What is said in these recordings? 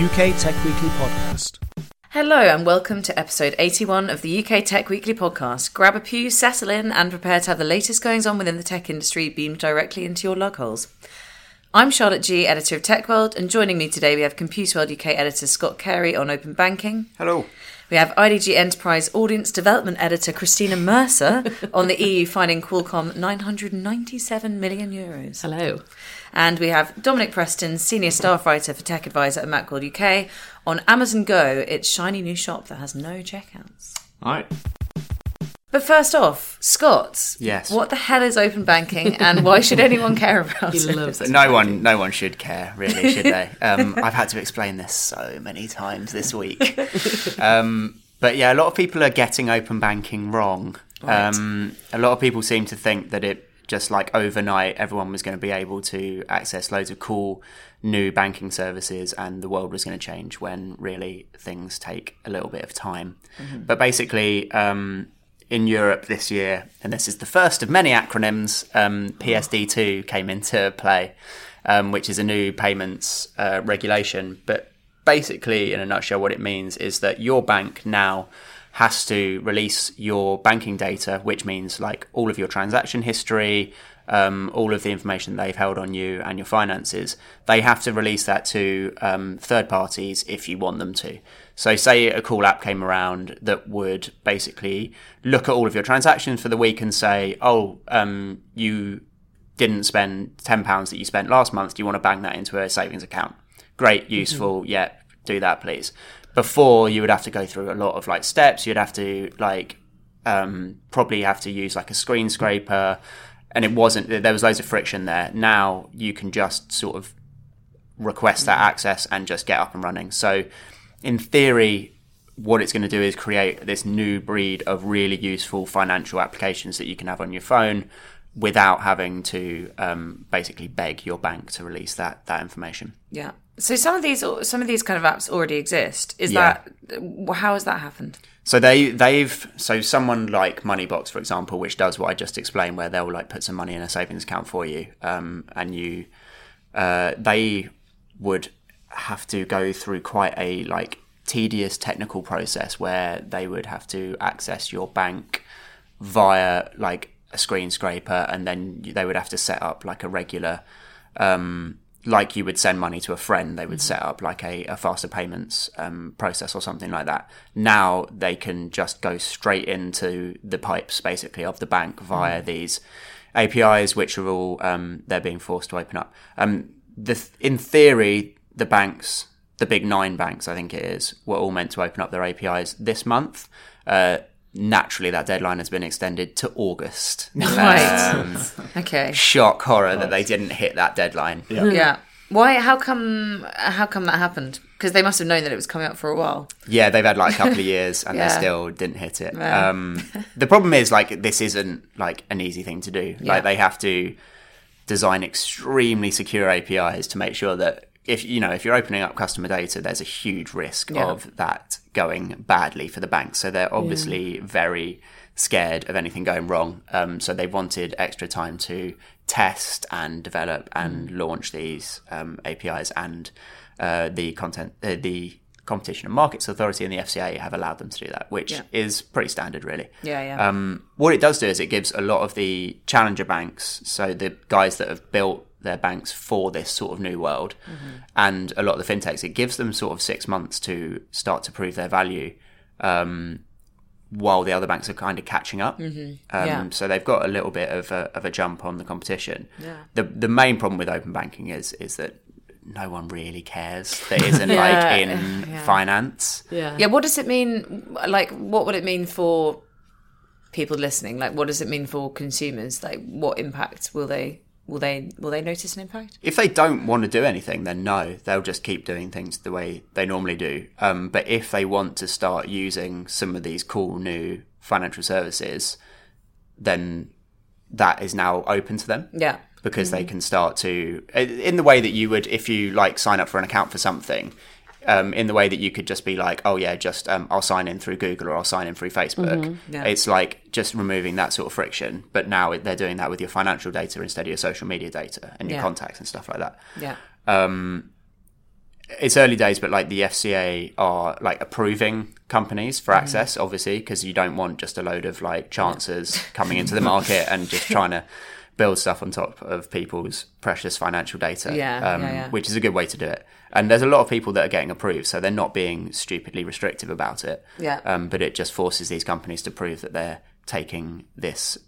UK Tech Weekly Podcast. Hello and welcome to episode 81 of the UK Tech Weekly podcast. Grab a pew, settle in, and prepare to have the latest goings on within the tech industry beamed directly into your lug holes. I'm Charlotte Jee, editor of Tech World, and joining me today we have Computerworld UK editor Scott Carey on open banking. Hello. We have IDG Enterprise Audience Development Editor Christina Mercer on the EU finding Qualcomm 997 million euros. Hello. And we have Dominic Preston, Senior Staff Writer for Tech Advisor at Macworld UK, on Amazon Go, its shiny new shop that has no checkouts. All right. But first off, Scott. Yes. What the hell is open banking and why should anyone care about He it? loves it. No one, no one should care, really, should they? Um, I've had to explain this so many times this week. Um, but yeah, a lot of people are getting open banking wrong. Um, a lot of people seem to think that it just like overnight, everyone was going to be able to access loads of cool new banking services, and the world was going to change. When really things take a little bit of time. But basically. Um, in Europe this year, and this is the first of many acronyms, um, PSD2 came into play, um, which is a new payments uh, regulation. But basically, in a nutshell, what it means is that your bank now has to release your banking data, which means like all of your transaction history, um, all of the information they've held on you and your finances. They have to release that to um, third parties if you want them to. So, say a cool app came around that would basically look at all of your transactions for the week and say, oh, um, you didn't spend £10 that you spent last month. Do you want to bang that into a savings account? Great, useful. Yeah, do that, please. Before, you would have to go through a lot of like steps. You'd have to like um, probably have to use like a screen scraper, and it wasn't. There was loads of friction there. Now you can just sort of request that access and just get up and running. So, in theory, what it's going to do is create this new breed of really useful financial applications that you can have on your phone without having to um, basically beg your bank to release that that information. Yeah. So some of these, some of these kind of apps already exist. Is Yeah. that how has that happened? So they they've so someone like Moneybox, for example, which does what I just explained, where they'll like put some money in a savings account for you, um, and you uh, they would have to go through quite a like tedious technical process where they would have to access your bank via like a screen scraper, and then they would have to set up like a regular. Um, like you would send money to a friend, they would set up like a, a faster payments um, process or something like that. Now they can just go straight into the pipes, basically, of the bank via these APIs, which are all um, they're being forced to open up. Um, the in theory, the banks, the big nine banks, I think it is, were all meant to open up their APIs this month. Uh, naturally, that deadline has been extended to August. Right. Um, Okay. shock horror that they didn't hit that deadline. Yeah. Why? How come? How come that happened? Because they must have known that it was coming up for a while. Yeah, they've had like a couple of years and Yeah. they still didn't hit it. Yeah. Um, the problem is like this isn't like an easy thing to do. Yeah. Like they have to design extremely secure APIs to make sure that if you know if you're opening up customer data, there's a huge risk Yeah. of that going badly for the bank. So they're obviously very scared of anything going wrong. Um, so they wanted extra time to test and develop and Mm. launch these um, APIs and uh, the content, uh, the Competition and Markets Authority and the FCA have allowed them to do that, which Yeah. is pretty standard, really. Yeah, yeah. Um, what it does do is it gives a lot of the challenger banks, so the guys that have built their banks for this sort of new world, Mm-hmm. and a lot of the fintechs, it gives them sort of six months to start to prove their value. Um, while the other banks are kind of catching up, um, Yeah. so they've got a little bit of a, of a jump on the competition. Yeah. The the main problem with open banking is is that no one really cares. That isn't Yeah, like in finance. Yeah. Yeah, what does it mean? Like, what would it mean for people listening? Like, what does it mean for consumers? Like, what impact will they will they will they notice an impact? If they don't want to do anything, then no, they'll just keep doing things the way they normally do. Um, but if they want to start using some of these cool new financial services, then that is now open to them. Yeah, because they can start to in the way that you would if you like sign up for an account for something um, in the way that you could just be like oh yeah just um, i'll sign in through google or i'll sign in through facebook Yeah. it's like just removing that sort of friction but now it- they're doing that with your financial data instead of your social media data and your Yeah. contacts and stuff like that yeah, it's early days, but like the FCA are like approving companies Mm. for access, obviously, because you don't want just a load of like chances coming into the market and just trying to build stuff on top of people's precious financial data. Yeah, um, yeah, yeah. which is a good way to do it. And there's a lot of people that are getting approved, so they're not being stupidly restrictive about it. Yeah. Um, but it just forces these companies to prove that they're taking this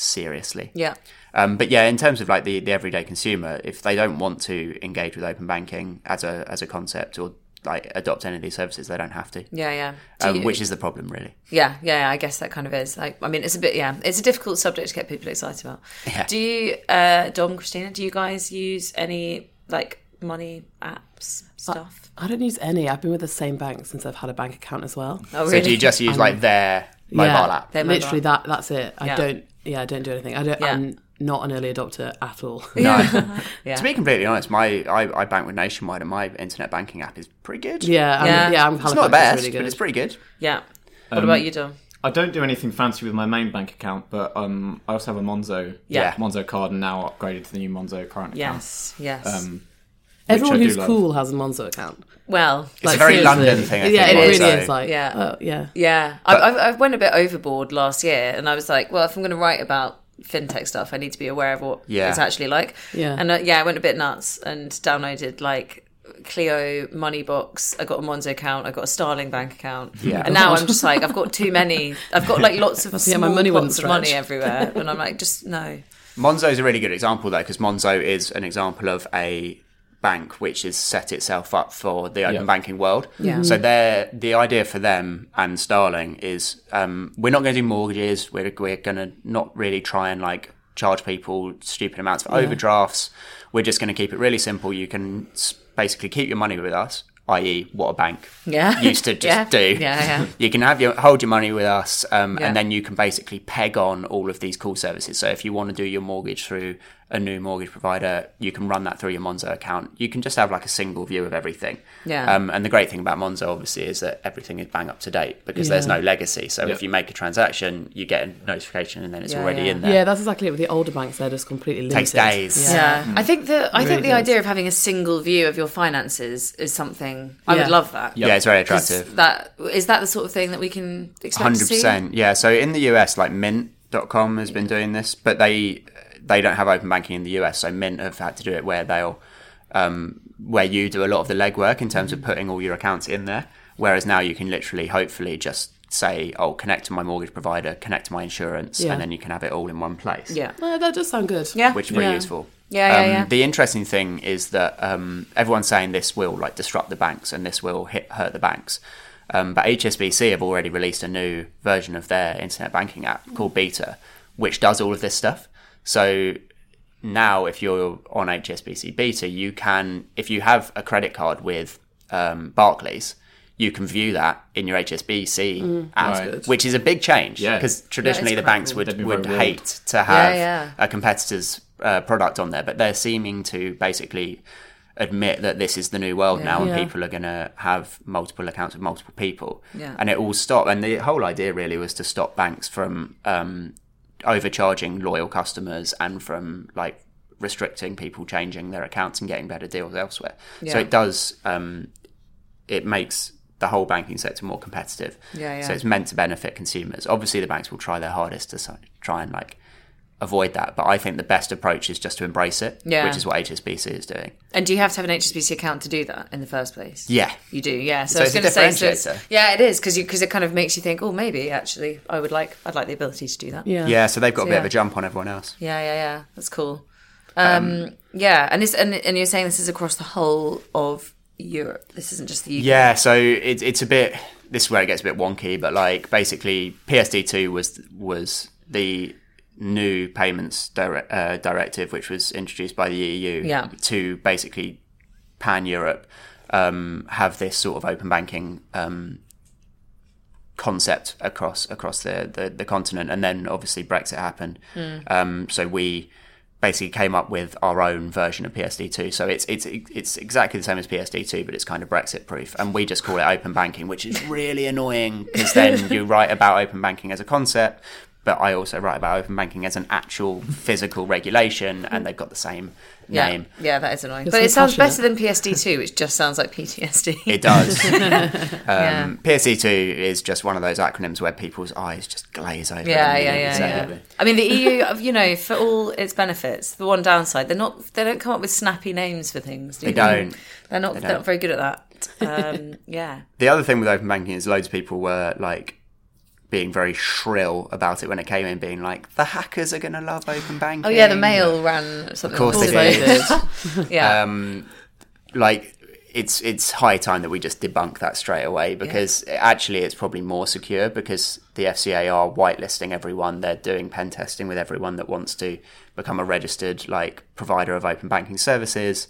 seriously. yeah, Um, but yeah, in terms of like the, the everyday consumer, if they don't want to engage with open banking as a as a concept or like adopt any of these services, they don't have to. yeah, yeah. Um, you- which is the problem, really. yeah, yeah. I guess that kind of is. Like, I mean, it's a bit. Yeah, it's a difficult subject to get people excited about. Yeah. Do you, uh, Dom, Christina? Do you guys use any like money apps stuff? I don't use any. I've been with the same bank since I've had a bank account as well. oh, really? So do you just use like their mobile yeah, app? Their mobile literally that. That's it. I Yeah. don't. Yeah, I don't do anything. I don't. Yeah. I'm not an early adopter at all. No. Yeah. To be completely honest, my I, I bank with Nationwide and my internet banking app is pretty good. yeah, I'm, Yeah. yeah, I'm It's not the best, really good. but it's pretty good. Yeah. What Um, about you, Dom? I don't do anything fancy with my main bank account, but um, I also have a Monzo, Yeah. Monzo card, and now upgraded to the new Monzo current account. Yes, yes. Um, Everyone who's cool has a Monzo account. well, It's a very seriously. London thing. I yeah, think, it really is. Like, Yeah. oh, yeah. Yeah, I, I, I went a bit overboard last year, and I was like, well, if I'm going to write about fintech stuff, I need to be aware of what Yeah. it's actually like. Yeah. and uh, yeah, I went a bit nuts and downloaded like Cleo Moneybox. I got a Monzo account. I got a Starling bank account. Yeah. and now I'm just like, I've got too many. I've got like lots of yeah, small my money wouldn't pots of money everywhere, and I'm like, just no. Monzo is a really good example though, because Monzo is an example of a bank which has set itself up for the open Yeah. banking world. Yeah. So they're, the idea for them and Starling is um, we're not going to do mortgages. We're we're going to not really try and like charge people stupid amounts of overdrafts. We're just going to keep it really simple. You can basically keep your money with us, i.e., what a bank Yeah. used to just Yeah. do. Yeah, yeah. You can have your hold your money with us, um, Yeah. and then you can basically peg on all of these call services. So if you want to do your mortgage through a new mortgage provider, you can run that through your Monzo account. You can just have like a single view of everything. Yeah. Um, and the great thing about Monzo, obviously, is that everything is bang up to date because there's no legacy. So if you make a transaction, you get a notification, and then it's Yeah, already yeah. in there. Yeah, that's exactly it. With the older banks, they're just completely limited. Takes days. Yeah, I think the I think the does. idea of having a single view of your finances is something I Yeah. would love that. Yeah, it's very attractive. That is that the sort of thing that we can expect to Hundred see. percent, yeah. So in the US, like Mint.com has been doing this, but they they don't have open banking in the US. So Mint have had to do it where they'll um, where you do a lot of the legwork in terms of putting all your accounts in there. Whereas now you can literally, hopefully, just say, "Oh, connect to my mortgage provider, connect to my insurance," Yeah. and then you can have it all in one place. Yeah, that does sound good. Yeah. which is very Yeah. useful. Yeah, yeah, um, yeah. The interesting thing is that um, everyone's saying this will like disrupt the banks and this will hit hurt the banks. Um, but HSBC have already released a new version of their internet banking app called Beta, which does all of this stuff. So now, if you're on HSBC Beta, you can, if you have a credit card with um, Barclays, you can view that in your HSBC app, Right. which is a big change Yeah. because traditionally it's the banks cool. would, They'd be would very hate to have yeah. a competitor's uh, product on there, but they're seeming to basically admit that this is the new world now and Yeah. people are going to have multiple accounts with multiple people. Yeah. And it all stop. And the whole idea really was to stop banks from um, overcharging loyal customers and from like restricting people changing their accounts and getting better deals elsewhere. So it does, um, it makes the whole banking sector more competitive. Yeah, yeah. So it's meant to benefit consumers. Obviously, the banks will try their hardest to try and like avoid that, but I think the best approach is just to embrace it, Yeah. which is what HSBC is doing. And do you have to have an HSBC account to do that in the first place? Yeah. You do, yeah. So, So I was it's a going to say, so it's- differentiator. yeah, it is because because it kind of makes you think, oh, maybe actually, I would like, I'd like the ability to do that. Yeah. Yeah, so they've got a bit yeah. of a jump on everyone else. yeah, yeah, yeah. That's cool. Um, yeah, and this and and you're saying this is across the whole of Europe. This isn't just the UK. Yeah, so it's it's a bit. This is where it gets a bit wonky, but like basically, PSD two was was the new payments dire- uh, directive, which was introduced by the EU Yeah. to basically pan Europe um, have this sort of open banking um, concept across across the, the the continent, and then obviously Brexit happened. Um, so we basically came up with our own version of PSD2. So it's it's it's exactly the same as PSD2, but it's kind of Brexit proof, and we just call it open banking, which is really annoying because then you write about open banking as a concept. But I also write about open banking as an actual physical regulation, and they've got the same yeah, name. yeah, that is annoying. You're but so it sounds passionate. better than PSD two, which just sounds like PTSD. It does. Yeah. um, PSD2 is just one of those acronyms where people's eyes just glaze over. Yeah, yeah, immediately. yeah, yeah. I mean, the EU, you know, for all its benefits, the one downside, they're not, they don't come up with snappy names for things. Do They you? don't. They're not, They they're not very good at that. Um, yeah. The other thing with open banking is loads of people were like being very shrill about it when it came in, being like, the hackers are going to love open banking. Oh yeah, the mail ran something. Of course they did. Yeah. um, like it's it's high time that we just debunk that straight away because actually it's probably more secure because the FCA are whitelisting everyone. They're doing pen testing with everyone that wants to become a registered like provider of open banking services.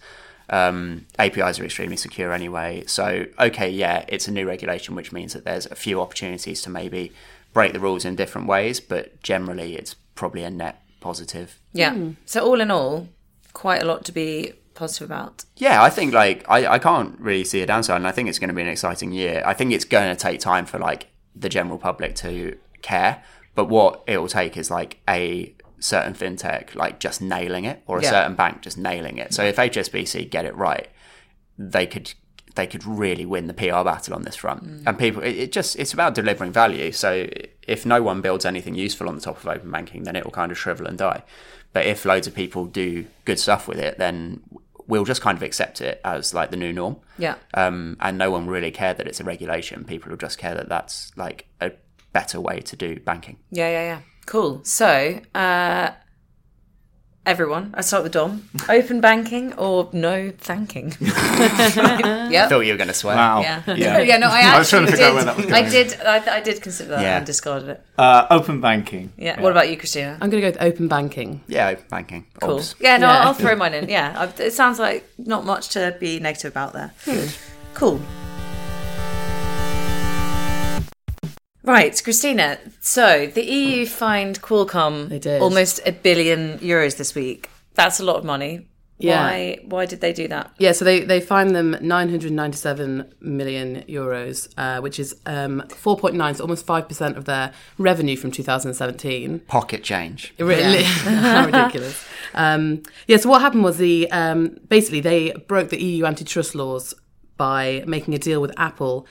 Um, APIs are extremely secure anyway. So okay, yeah, it's a new regulation, which means that there's a few opportunities to maybe break the rules in different ways, but generally it's probably a net positive. yeah. So all in all, quite a lot to be positive about. Yeah, I think like I, I can't really see a downside, and I think it's going to be an exciting year. I think it's going to take time for like the general public to care, but what it will take is like a certain fintech like just nailing it, or a Yeah. certain bank just nailing it. So if HSBC get it right, they could they could really win the PR battle on this front. And people, it, it just it's about delivering value. So if no one builds anything useful on the top of open banking, then it will kind of shrivel and die. But if loads of people do good stuff with it, then we'll just kind of accept it as like the new norm. Yeah. Um, and no one really care that it's a regulation. People will just care that that's like a better way to do banking. Yeah, yeah, yeah. Cool. So, uh, everyone, I start with Dom. Open banking or no thanking? yeah. Thought you were going to swear. Wow. Yeah. Yeah. yeah, no, I I was trying actually to figure out did. where that was I going. did. I, I did consider that Yeah. and discarded it. Uh, open banking. Yeah. What about you, Christina? I'm going to go with open banking. Yeah, open banking. Cool. Obs. Yeah, no, Yeah. I'll throw mine in. Yeah, I- it sounds like not much to be negative about there. Cool. Right, Christina. So the EU fined Qualcomm They did. almost a billion euros this week. That's a lot of money. Yeah. Why? Why did they do that? Yeah, so they, they fined them 997 million euros, uh, which is um, 4.9, so almost 5% of their revenue from 2017. Pocket change. Really, how ridiculous. Um, yeah, so what happened was the um, basically they broke the EU antitrust laws by making a deal with Apple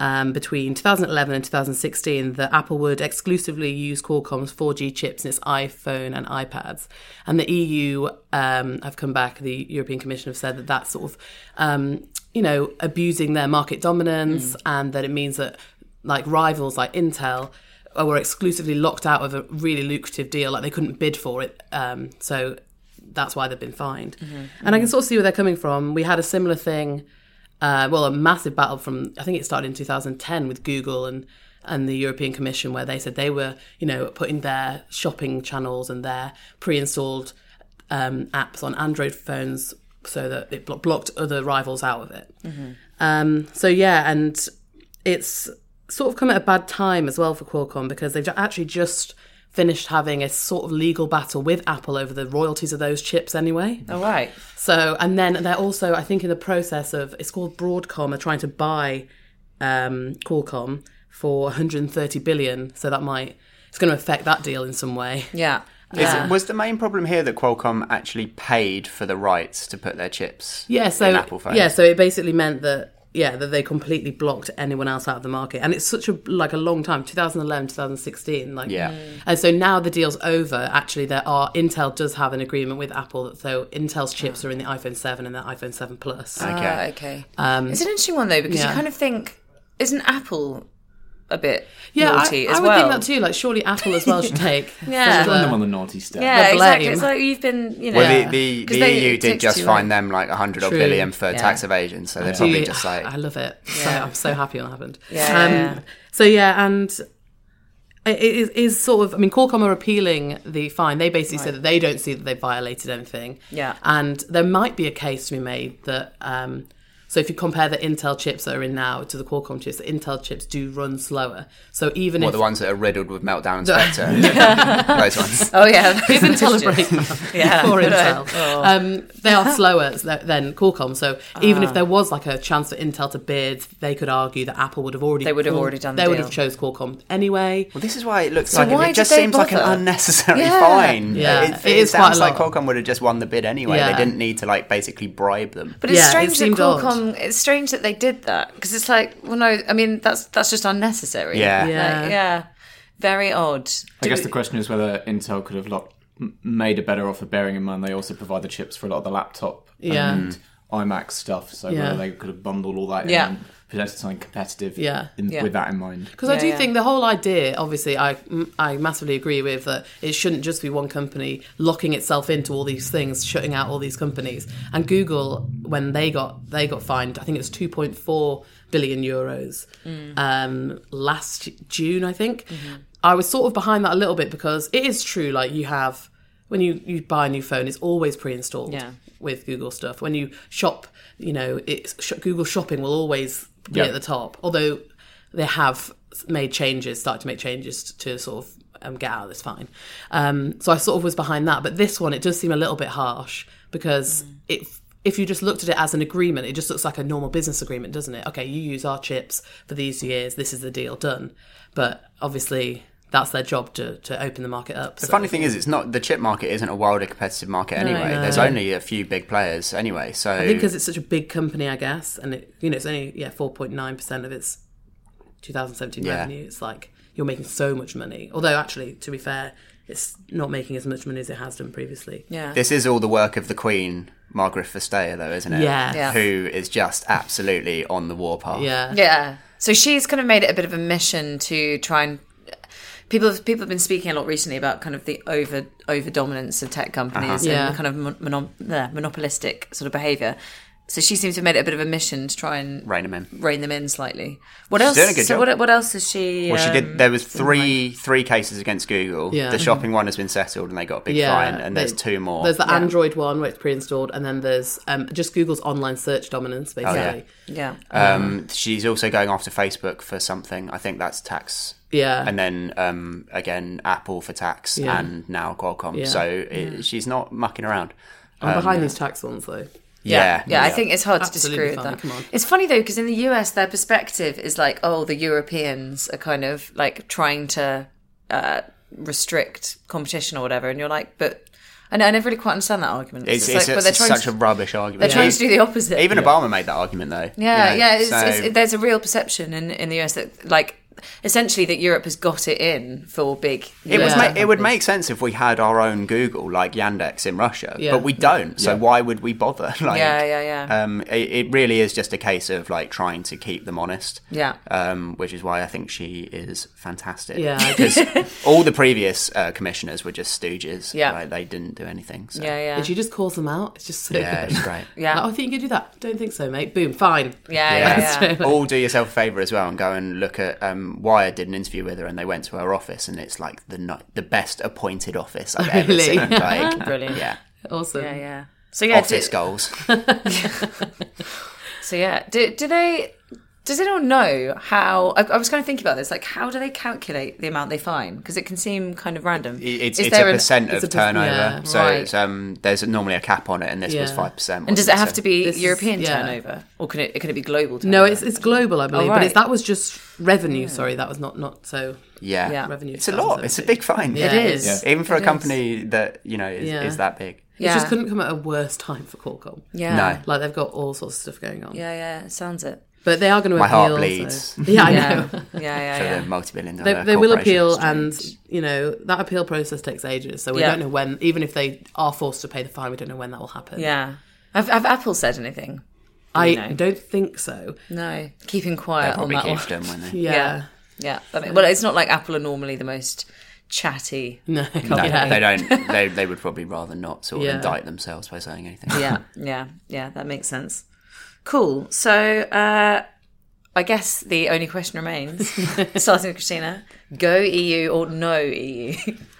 um, between 2011 and 2016 that Apple would exclusively use Qualcomm's 4G chips in its iPhone and iPads. And the EU um, have come back, the European Commission have said that that's sort of, um, you know, abusing their market dominance and that it means that like rivals like Intel were exclusively locked out of a really lucrative deal, like they couldn't bid for it. Um, so that's why they've been fined. And I can sort of see where they're coming from. We had a similar thing, uh, well, a massive battle from I think it started in 2010 with Google and and the European Commission, where they said they were, you know, putting their shopping channels and their pre-installed um, apps on Android phones so that it blo- blocked other rivals out of it. Um, so yeah, and it's sort of come at a bad time as well for Qualcomm because they've actually just finished having a sort of legal battle with Apple over the royalties of those chips anyway. All right. So, and then they're also, I think, in the process of it's called Broadcom. They're trying to buy um, Qualcomm for 130 billion. So that might it's going to affect that deal in some way. Yeah. Is it, was the main problem here that Qualcomm actually paid for the rights to put their chips Yeah. So in Apple phones? yeah. So it basically meant that yeah, that they completely blocked anyone else out of the market, and it's such a like a long time, 2011, 2016, like Yeah. Mm. and so now the deal's over. Actually, there are Intel does have an agreement with Apple, that so Intel's chips ah. are in the iPhone 7 and the iPhone 7 Plus. Okay. Ah, okay. Um, it's an interesting one though because yeah. you kind of think, isn't Apple a bit Yeah, I, naughty I as would well? think that too. Like, surely Apple as well should take. Yeah. Join the- them on the naughty step. Yeah, the exactly. It's like you've been, you know. Well, the, the, 'Cause the they- EU did just too fine them like 100 odd billion for Yeah. tax evasion, so they're Do probably you- just like. I love it. So I'm so happy it happened. Yeah, yeah, yeah. So yeah, and it is, is sort of. I mean, Qualcomm are appealing the fine. They basically said that they don't see that they violated anything. Yeah. and there might be a case to be made that. Um, so if you compare the Intel chips that are in now to the Qualcomm chips, the Intel chips do run slower. So even What, if the ones that are riddled with Meltdown and Spectre? Those ones. Oh yeah, give Intel a break, Yeah. for Good Intel. Um, they are slower than Qualcomm, so even if there was like a chance for Intel to bid, they could argue that Apple would have already They would have already done the They would have chose Qualcomm anyway. Well, this is why it looks So like why it, it just did they seems like an bother? unnecessary Yeah. fine. Yeah, it, it it, is sounds quite like. Qualcomm would have just won the bid anyway. Yeah. They didn't need to like basically bribe them. But it's Yeah, it strange that seemed odd. Qualcomm. It's strange that they did that because it's like, well, no, I mean that's that's just unnecessary. Yeah. Yeah. Like, yeah, very odd. I guess the question is whether Intel could have locked, made a better offer, bearing in mind they also provide the chips for a lot of the laptop Yeah. and iMac stuff. So Yeah. whether they could have bundled all that Yeah. in and presented something competitive Yeah. in, Yeah. with that in mind. Because I do yeah. think the whole idea, obviously, I I massively agree with that. It shouldn't just be one company locking itself into all these things, shutting out all these companies. And Google, when they got they got fined, I think it was two point four billion euros um, last June. I think I was sort of behind that a little bit because it is true. Like you have when you you buy a new phone, it's always pre-installed Yeah. With Google stuff. When you shop, you know, it's sh- Google Shopping will always be Yeah. at the top. Although they have made changes, started to make changes to sort of um, get out of this fine. Um, so I sort of was behind that. But this one, it does seem a little bit harsh because it. If you just looked at it as an agreement, it just looks like a normal business agreement, doesn't it? Okay, you use our chips for these years. This is the deal done. But obviously, that's their job to, to open the market up. The funny thing is, it's not the chip market isn't a wildly competitive market anyway. There's only a few big players anyway. So I think because it's such a big company, I guess, and it, you know, it's only yeah four point nine percent of its 2017 Yeah. revenue. It's like you're making so much money. Although actually, to be fair, it's not making as much money as it has done previously. Yeah. this is all the work of the Queen, Margaret Vestager, though, isn't it? Yeah. Yeah. Who is just absolutely on the warpath. Yeah, Yeah. So she's kind of made it a bit of a mission to try and people have, people have been speaking a lot recently about kind of the over over dominance of tech companies uh-huh. and Yeah. the kind of mon- mono- monopolistic sort of behavior. So she seems to have made it a bit of a mission to try and Rein them in. rein them in slightly. What She's else? doing a good so job. what, what else is she? Well, she um, did. There was three three cases against Google. Yeah. The shopping one has been settled, and they got a big yeah. fine. And there's They- two more. There's the Android one where it's pre-installed, and then there's um, just Google's online search dominance, basically. Yeah. Um, she's also going after Facebook for something. I think that's tax. Yeah. And then um, again, Apple for tax, Yeah. and now Qualcomm. Yeah. So it, she's not mucking around. I'm behind these tax ones though. Yeah, Yeah, yeah, I think it's hard to Absolutely disagree with that. come on. It's funny though because in the US, their perspective is like, oh, the Europeans are kind of like trying to uh, restrict competition or whatever, and you're like, but I know I never really quite understand that argument. It's, like, it's, but it's they're trying such to, a rubbish argument. they're trying to do the opposite. Even Obama made that argument, though. yeah, you know, yeah. It's, so- it's, there's a real perception in in the US that like essentially that Europe has got it in for big. It was. Ma- it would make sense if we had our own Google like Yandex in Russia, Yeah. but we don't. So why would we bother? Like, Yeah, yeah, yeah. Um, it, it really is just a case of like trying to keep them honest. Yeah. Um, which is why I think she is fantastic. Yeah, because all the previous uh, commissioners were just stooges. Yeah. Like, they didn't do anything. So. yeah, yeah, Did you just calls them out? It's just so Yeah, good. it's great. yeah. Like, oh, I think you could do that. Don't think so, mate. Boom, fine. yeah, Yeah. yeah, yeah. All do yourself a favour as well and go and look at um, Um, Wired did an interview with her and they went to her office and it's like the no- the best appointed office I've ever Really? seen. Like, Brilliant. Yeah. Awesome. Yeah, yeah. So yeah, Office do- goals. So yeah, do, do they? Does anyone know how? I, I was kind of thinking about this. Like, how do they calculate the amount they fine? Because it can seem kind of random. It's, Is it's a there an- percent it's of a percent- turnover. yeah. So Right. it's, um, there's normally a cap on it and this was Yeah. 5%. and does it have to be This is- European yeah. turnover, or can it can it be global? Turnover? No, it's it's global, I believe, Oh, but it's, right. that was just revenue. Sorry, that was not not so Yeah. Yeah. revenue. It's a lot. It's a big fine. Yeah, It is. Yeah. Even for a It is. company that, you know, is, Yeah. is that big. It just couldn't come at a worse time for Qualcomm. yeah, No. Like they've got all sorts of stuff going on. yeah, yeah. Sounds it. But they are going to My appeal. heart so- bleeds. Yeah, I know. yeah, yeah. for yeah. the multi-billion They, dollar they will appeal, corporations. and you know that appeal process takes ages. So we Yeah. don't know when. Even if they are forced to pay the fine, we don't know when that will happen. Yeah. Have, have Apple said anything? I know? don't think so. No. Keeping They'll quiet on probably that one. them when they. Yeah. Yeah. Yeah. That mean- well, it's not like Apple are normally the most chatty. No, No, yeah. they don't. They, they would probably rather not sort of Yeah. indict themselves by saying anything. Yeah. Yeah. Yeah. That makes sense. Cool. So, uh, I guess the only question remains, starting with Christina, go EU or no EU?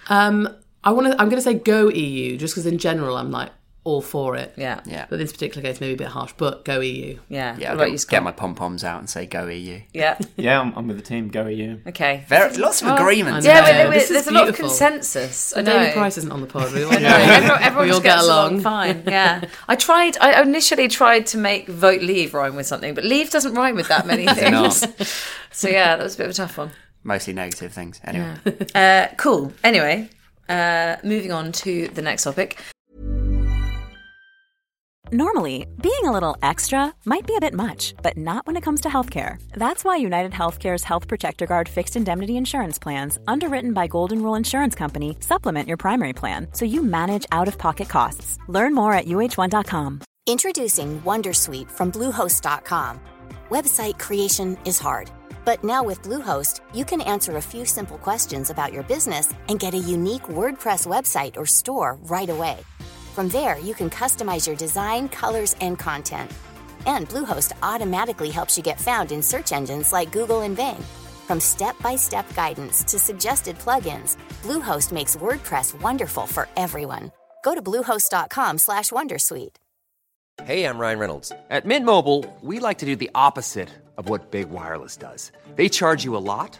Um, I want to. I'm going to say go EU, just because in general I'm like all for it. yeah. Yeah. But this particular case maybe a bit harsh, but go EU. Yeah. Yeah, what I'll about get, you, Scott? get my pom poms out and say go EU. Yeah. Yeah, I'm, I'm with the team. Go EU. Okay. Very, lots of agreements. I know. Yeah, Yeah, we- we- this is there's a lot of consensus. I know. Daily Price isn't on the pod. We all No, everyone, everyone we all get along along. fine. Yeah, I tried. I initially tried to make vote leave rhyme with something, but leave doesn't rhyme with that many things. so yeah, that was a bit of a tough one. Mostly negative things. Anyway, Uh, cool. Anyway, uh, moving on to the next topic. Normally, being a little extra might be a bit much, but not when it comes to healthcare. That's why United Healthcare's Health Protector Guard fixed indemnity insurance plans, underwritten by Golden Rule Insurance Company, supplement your primary plan so you manage out of pocket costs. Learn more at uh1.com. Introducing Wondersuite from Bluehost.com. Website creation is hard, but now with Bluehost, you can answer a few simple questions about your business and get a unique WordPress website or store right away. From there, you can customize your design, colors, and content. And Bluehost automatically helps you get found in search engines like Google and Bing. From step-by-step guidance to suggested plugins, Bluehost makes WordPress wonderful for everyone. Go to bluehost.com/wondersuite. Hey, I'm Ryan Reynolds. At Mint Mobile, we like to do the opposite of what Big Wireless does. They charge you a lot,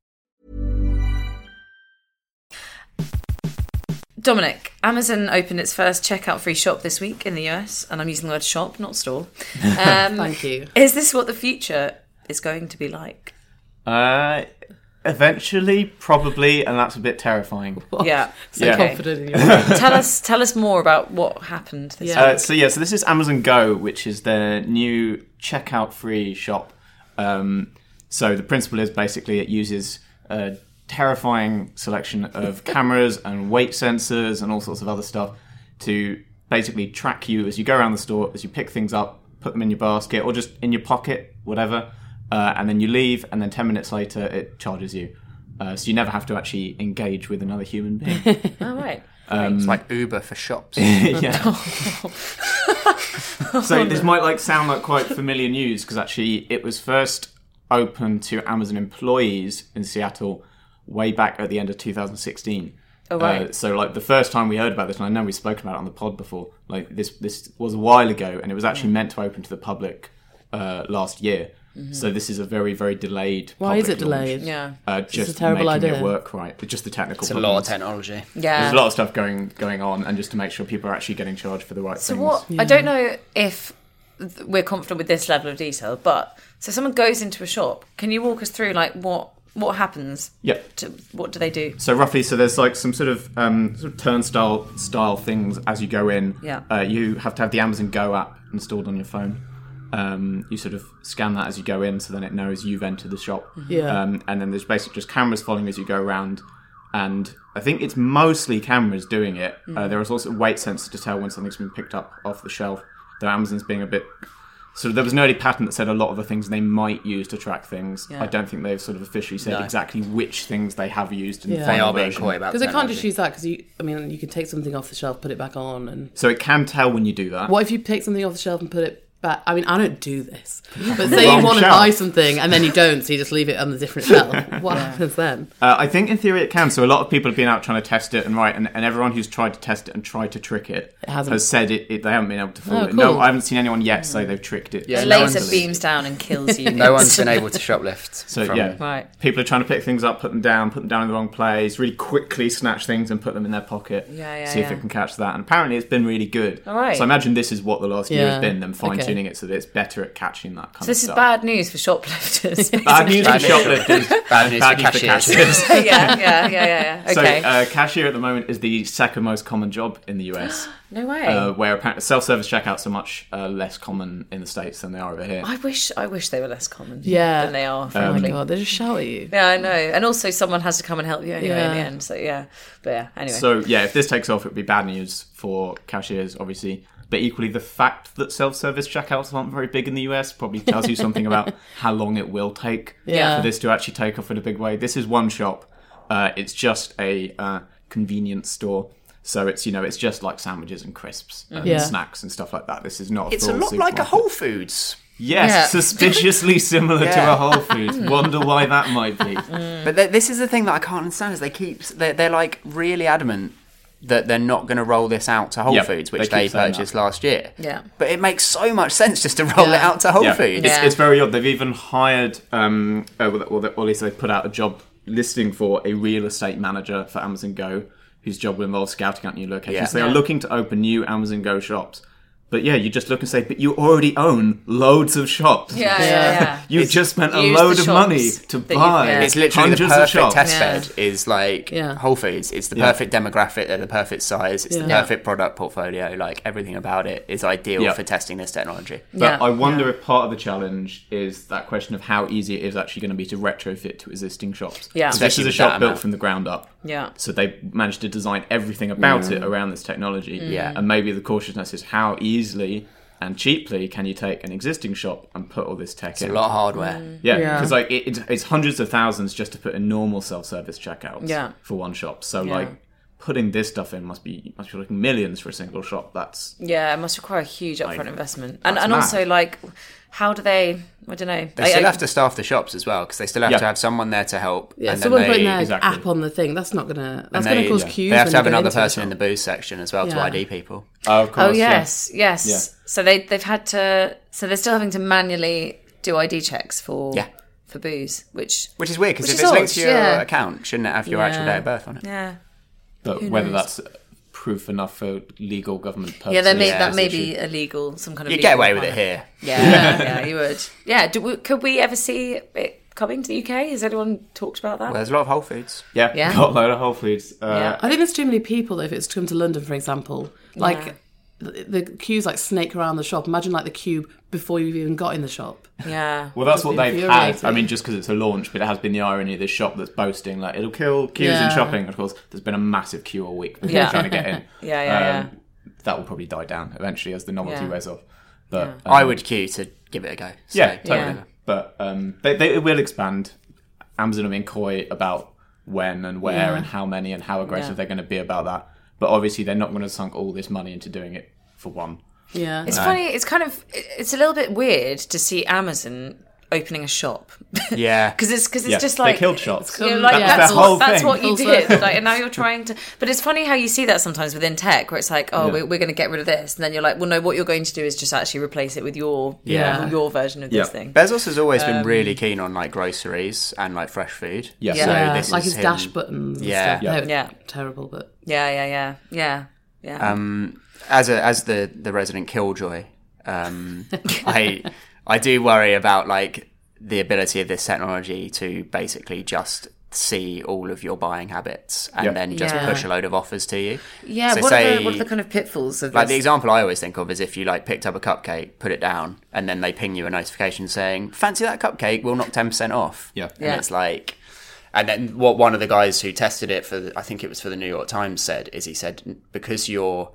Dominic, Amazon opened its first checkout free shop this week in the US, and I'm using the word shop, not store. Um, Thank you. Is this what the future is going to be like? Uh, eventually, probably, and that's a bit terrifying. Yeah. So Yeah. confident in you. tell us, tell us more about what happened. This Yeah. Uh, so yeah, so this is Amazon Go, which is their new checkout free shop. Um, so the principle is basically it uses a terrifying selection of cameras and weight sensors and all sorts of other stuff to basically track you as you go around the store, as you pick things up, put them in your basket or just in your pocket, whatever, uh, and then you leave, and then ten minutes later it charges you. Uh, so you never have to actually engage with another human being. Oh, right. it's like Uber for shops. yeah. so this might like sound like quite familiar news because actually it was first open to Amazon employees in Seattle way back at the end of 2016. Oh, right. Uh, so like the first time we heard about this, and I know we've spoken about it on the pod before. Like this, this was a while ago, and it was actually meant to open to the public uh, last year. So this is a very, very delayed. Why is public it launch. delayed? Yeah. Uh, It's just a terrible making idea. it work right. Just the technical. It's a lot of technology. Yeah. There's a lot of stuff going going on, and just to make sure people are actually getting charged for the right So things. So what? I don't know if th- we're confident with this level of detail, but so someone goes into a shop. Can you walk us through like what what happens? Yep. To, what do they do? So roughly, so there's like some sort of um, sort of turnstile style things as you go in. Yeah. Uh, you have to have the Amazon Go app installed on your phone. Um, you sort of scan that as you go in, so then it knows you've entered the shop. Yeah. Um, and then there's basically just cameras following as you go around. And I think it's mostly cameras doing it. Uh, there is also weight sensors to tell when something's been picked up off the shelf. Though Amazon's being a bit so there was an early patent that said a lot of the things they might use to track things. Yeah. I don't think they've sort of officially said No. exactly which things they have used in Yeah. the they are being version. coy about Because they can't just use that because you. I mean, you can take something off the shelf, put it back on, and So it can tell when you do that. what if you take something off the shelf and put it But I mean, I don't do this. But say you Wrong want to shelf. buy something and then you don't, so you just leave it on the different shelf. What happens then? Uh, I think in theory it can. So a lot of people have been out trying to test it and right, and, and everyone who's tried to test it and tried to trick it, hasn't. has said it, it. They haven't been able to fool Oh, it. No, cool. I haven't seen anyone yet say they've tricked it. Yeah, The no laser one's- beams down and kills you. No one's been able to shoplift. So from- yeah, Right. People are trying to pick things up, put them down, put them down in the wrong place, really quickly snatch things and put them in their pocket. Yeah, yeah, see if yeah. it can catch that. And apparently, it's been really good. All right. So I imagine this is what the last year Yeah, has been. Them fine tuning okay. it so that it's better at catching that kind So of this is bad news for shoplifters. Bad news for Bad news- shoplifters. bad news for cashiers. yeah, yeah, yeah, yeah, yeah. Okay. So uh, cashier at the moment is the second most common job in the US. no way. uh, where apparently self-service checkouts are much uh, less common in the states than they are over here. I wish I wish they were less common. Yeah. Than they are, Oh my god, they just shout at you. yeah, I know. And also someone has to come and help you anyway in the end. So yeah. But yeah, anyway. So yeah, if this takes off, it would be bad news for cashiers, obviously. But equally, the fact that self-service checkouts aren't very big in the US probably tells you something about how long it will take Yeah. for this to actually take off in a big way. This is one shop. Uh, it's just a uh, convenience store. So it's you know it's just like sandwiches and crisps and Yeah. snacks and stuff like that. This is not. A It's a full lot like a. Whole Foods. Yes, Yeah. suspiciously similar to a Whole Foods. Wonder why that might be. But th- this is the thing that I can't understand is they keep they're, they're like really adamant that they're not going to roll this out to Whole Yep, Foods, which keep they, purchased that. last year. Yeah. But it makes so much sense just to roll it out to Whole Yeah. Foods. It's, Yeah. it's very odd. They've even hired, um, uh, well, or at least they put out a job listing for a real estate manager for Amazon Go, whose job will involve scouting out new locations. Yeah. They are looking to open new Amazon Go shops. But yeah, you just look and say, but you already own loads of shops. yeah, yeah, yeah. You've just spent a load of money to buy. yeah. It's literally the hundreds of perfect shops. test Yeah. bed is like Yeah. Whole Foods. It's the Yeah. perfect demographic, they're the perfect size, it's the Yeah. perfect product portfolio. Like everything about it is ideal Yeah. for testing this technology. But Yeah. I wonder if part of the challenge is that question of how easy it is actually going to be to retrofit to existing shops. Yeah. 'Cause this Especially is a shop built amount. from the ground up. Yeah. So they managed to design everything about it mm. around this technology. Yeah. And maybe the cautiousness is how easily and cheaply can you take an existing shop and put all this tech It's in? a lot of hardware. Mm. Yeah, Yeah. because like it, it's, it's hundreds of thousands just to put a normal self-service checkout Yeah. for one shop. So Yeah. like putting this stuff in must be must be like millions for a single shop. That's Yeah, it must require a huge upfront investment. And That's and also like how do they I don't know. They I- still I- have to staff the shops as well because they still have Yeah. to have someone there to help. Yeah, and then someone they, putting their exactly. app on the thing. That's not gonna. That's and gonna they- cause yeah. queues. They have when to have another into the person in the booze section as well to ID people. oh, of course, Oh yeah. yes, yes. Yeah. So they they've had to so they're still having to manually do ID checks for Yeah. for booze, which Which is weird because if is it's linked to your yeah. account, shouldn't it have your actual date of birth on it? yeah. But Who whether knows? that's proof enough for legal government purposes. Yeah, that may Yeah, that may be illegal, some kind of You legal get away with it here. Yeah, yeah, you would. Yeah, do we, could we ever see it coming to the UK? Has anyone talked about that? Well, there's a lot of Whole Foods. Yeah, Yeah. got a load of Whole Foods. Uh, Yeah. I think there's too many people though. If it's to come to London, for example, like the, the queues like snake around the shop. Imagine like the queue before you've even got in the shop. yeah. Well, that's what they've had. I mean, just because it's a launch, but it has been the irony of this shop that's boasting like it'll kill queues in shopping. Of course, there's been a massive queue all week for people Yeah. trying to get in. Um, Yeah, yeah, yeah. That will probably die down eventually as the novelty Yeah. wears off. But um, I would queue to give it a go. So, yeah, totally. Yeah. But um, they, they it will expand. Amazon are being coy about when and where Yeah. and how many and how aggressive Yeah. they're going to be about that. But obviously, they're not going to sunk all this money into doing it for one. Yeah, It's uh, funny. It's kind of. It's a little bit weird to see Amazon opening a shop. Yeah. because it's because it's Yeah, just they like killed shops. you know, That like was that's, their what, whole that's thing. what you did. Like, and now you're trying to. But it's funny how you see that sometimes within tech, where it's like, oh, Yeah. we're, we're going to get rid of this, and then you're like, well, no, what you're going to do is just actually replace it with your Yeah. your version of Yeah. this thing. Bezos has always been really um, keen on like groceries and like fresh food. Yes. Yeah. So yeah, this like is his him. dash buttons. And Yeah. stuff. Yeah. They're Yeah. terrible, but Yeah, yeah, yeah, yeah, yeah. Um, as a as the the resident killjoy, um, I I do worry about like the ability of this technology to basically just see all of your buying habits and Yeah. then just Yeah. push a load of offers to you. yeah. so what, say- are the, what are the kind of pitfalls of Like the example I always think of is if you like picked up a cupcake, put it down, and then they ping you a notification saying, "Fancy that cupcake? We'll knock ten percent off." Yeah. and Yeah. it's like, and then what one of the guys who tested it for, the, I think it was for the New York Times, said is he said because you're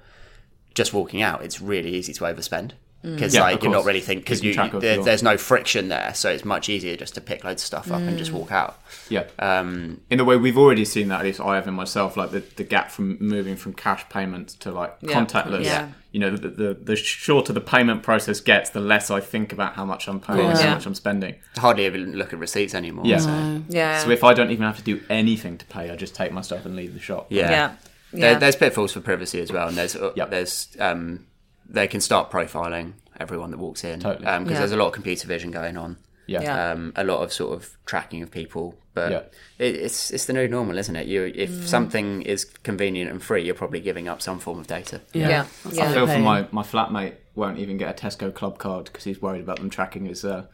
just walking out, it's really easy to overspend. Because Yeah, like you're not really thinking because Keeping you, there, your- there's no friction there, so it's much easier just to pick loads of stuff up and just walk out. Yeah. Um, in the way we've already seen that, at least I have in myself, like the, the gap from moving from cash payments to like Yeah. contactless. Yeah. You know, the, the the shorter the payment process gets, the less I think about how much I'm paying, course. how much I'm spending. hardly even look at receipts anymore. Yeah. so- Yeah. So if I don't even have to do anything to pay, I just take my stuff and leave the shop. yeah. yeah. There, there's pitfalls for privacy as well, and there's uh, Yep. there's um, they can start profiling everyone that walks in because Totally. Yeah. there's a lot of computer vision going on. Yeah. Yeah. um, a lot of sort of tracking of people. But Yeah. it, it's it's the new normal, isn't it? You if Mm. something is convenient and free, you're probably giving up some form of data. Yeah. I Yeah. feel for my, my flatmate won't even get a Tesco club card because he's worried about them tracking his uh,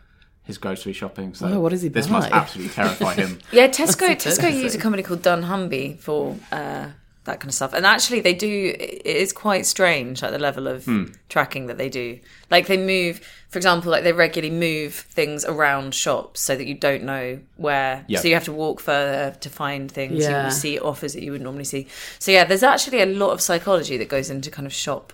his grocery shopping. So Oh, what does he This buy? must absolutely terrify him. Yeah, Tesco. Tesco interesting. use a company called Dunnhumby for uh, that kind of stuff, and actually they do. It is quite strange, like the level of Hmm. tracking that they do. Like they move, for example, like they regularly move things around shops so that you don't know where. Yeah. So you have to walk further to find things. You Yeah. will see offers that you would normally see. So yeah, there's actually a lot of psychology that goes into kind of shop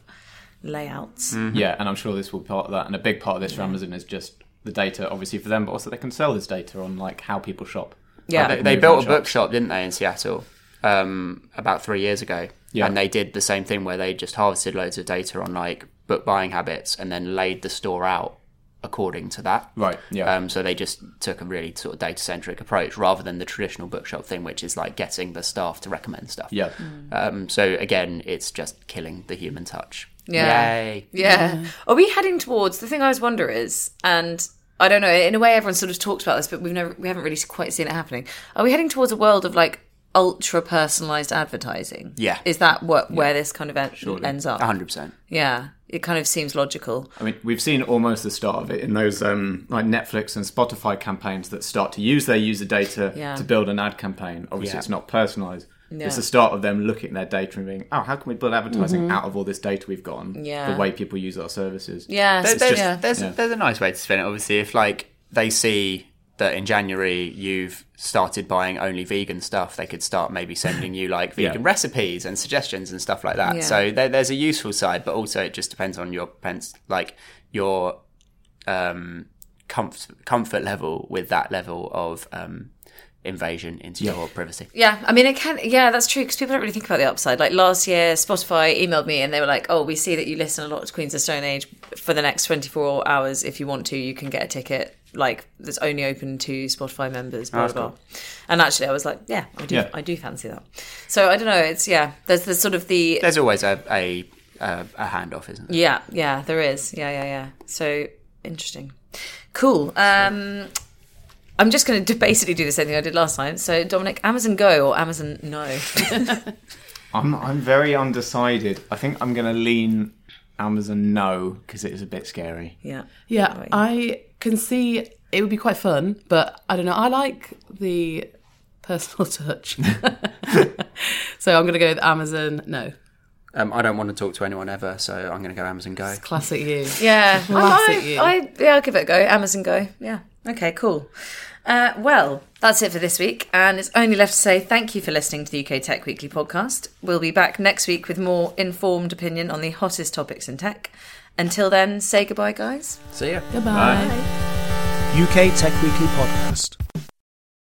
layouts. Yeah, and I'm sure this will be part of that. And a big part of this for Amazon is just the data, obviously for them, but also they can sell this data on like how people shop. Yeah. How They, they built a shops. bookshop, didn't they, in Seattle, um, about three years ago? Yeah. And they did the same thing where they just harvested loads of data on like book buying habits and then laid the store out according to that. Right, yeah. Um, so they just took a really sort of data centric approach rather than the traditional bookshop thing, which is like getting the staff to recommend stuff. Yeah. Um, so again, it's just killing the human touch. Yeah. Yay. Yeah. Are we heading towards the thing I always wonder is, and I don't know, in a way everyone sort of talks about this, but we've never we haven't really quite seen it happening. Are we heading towards a world of like ultra personalized advertising? Yeah. Is that what where this kind of en- ends up? 100%. Yeah. It kind of seems logical. I mean, we've seen almost the start of it in those um, like Netflix and Spotify campaigns that start to use their user data Yeah. to build an ad campaign. Obviously, Yeah. it's not personalized. Yeah. It's the start of them looking at their data and being, oh, how can we build advertising out of all this data we've got on Yeah. the way people use our services? Yeah. There- so- there's, yeah. there's, yeah. there's a nice way to spin it. Obviously, if like they see that in January you've started buying only vegan stuff, they could start maybe sending you like vegan Yeah. recipes and suggestions and stuff like that. Yeah. So there, there's a useful side, but also it just depends on your pens, like your um, comfort comfort level with that level of um, invasion into your privacy. Yeah, I mean, it can. Yeah, that's true because people don't really think about the upside. Like last year, Spotify emailed me and they were like, "Oh, we see that you listen a lot to Queens of Stone Age. For the next twenty four hours, if you want to, you can get a ticket. Like that's only open to Spotify members." Blah that's blah. blah. And actually, I was like, "Yeah, I do. Yeah. I do fancy that." So I don't know. It's yeah. There's the sort of the There's always a a, a, a handoff, isn't there? yeah, yeah. There is. Yeah, yeah, yeah. So interesting. Cool. Um, I'm just going to basically do the same thing I did last time. So Dominic, Amazon Go or Amazon No? I'm I'm very undecided. I think I'm going to lean Amazon no because it is a bit scary. yeah. Yeah, I can see it would be quite fun, but I don't know. I like the personal touch. so I'm going to go with Amazon. No, Um, I don't want to talk to anyone ever, so I'm going to go Amazon Go. classic you. Yeah, Classic I, you. I, I, yeah, I'll give it a go. Amazon Go. Yeah. Okay, cool. Uh, well, that's it for this week, and it's only left to say thank you for listening to the UK Tech Weekly podcast. We'll be back next week with more informed opinion on the hottest topics in tech. Until then, say goodbye, guys. See ya. Goodbye. UK Tech Weekly Podcast.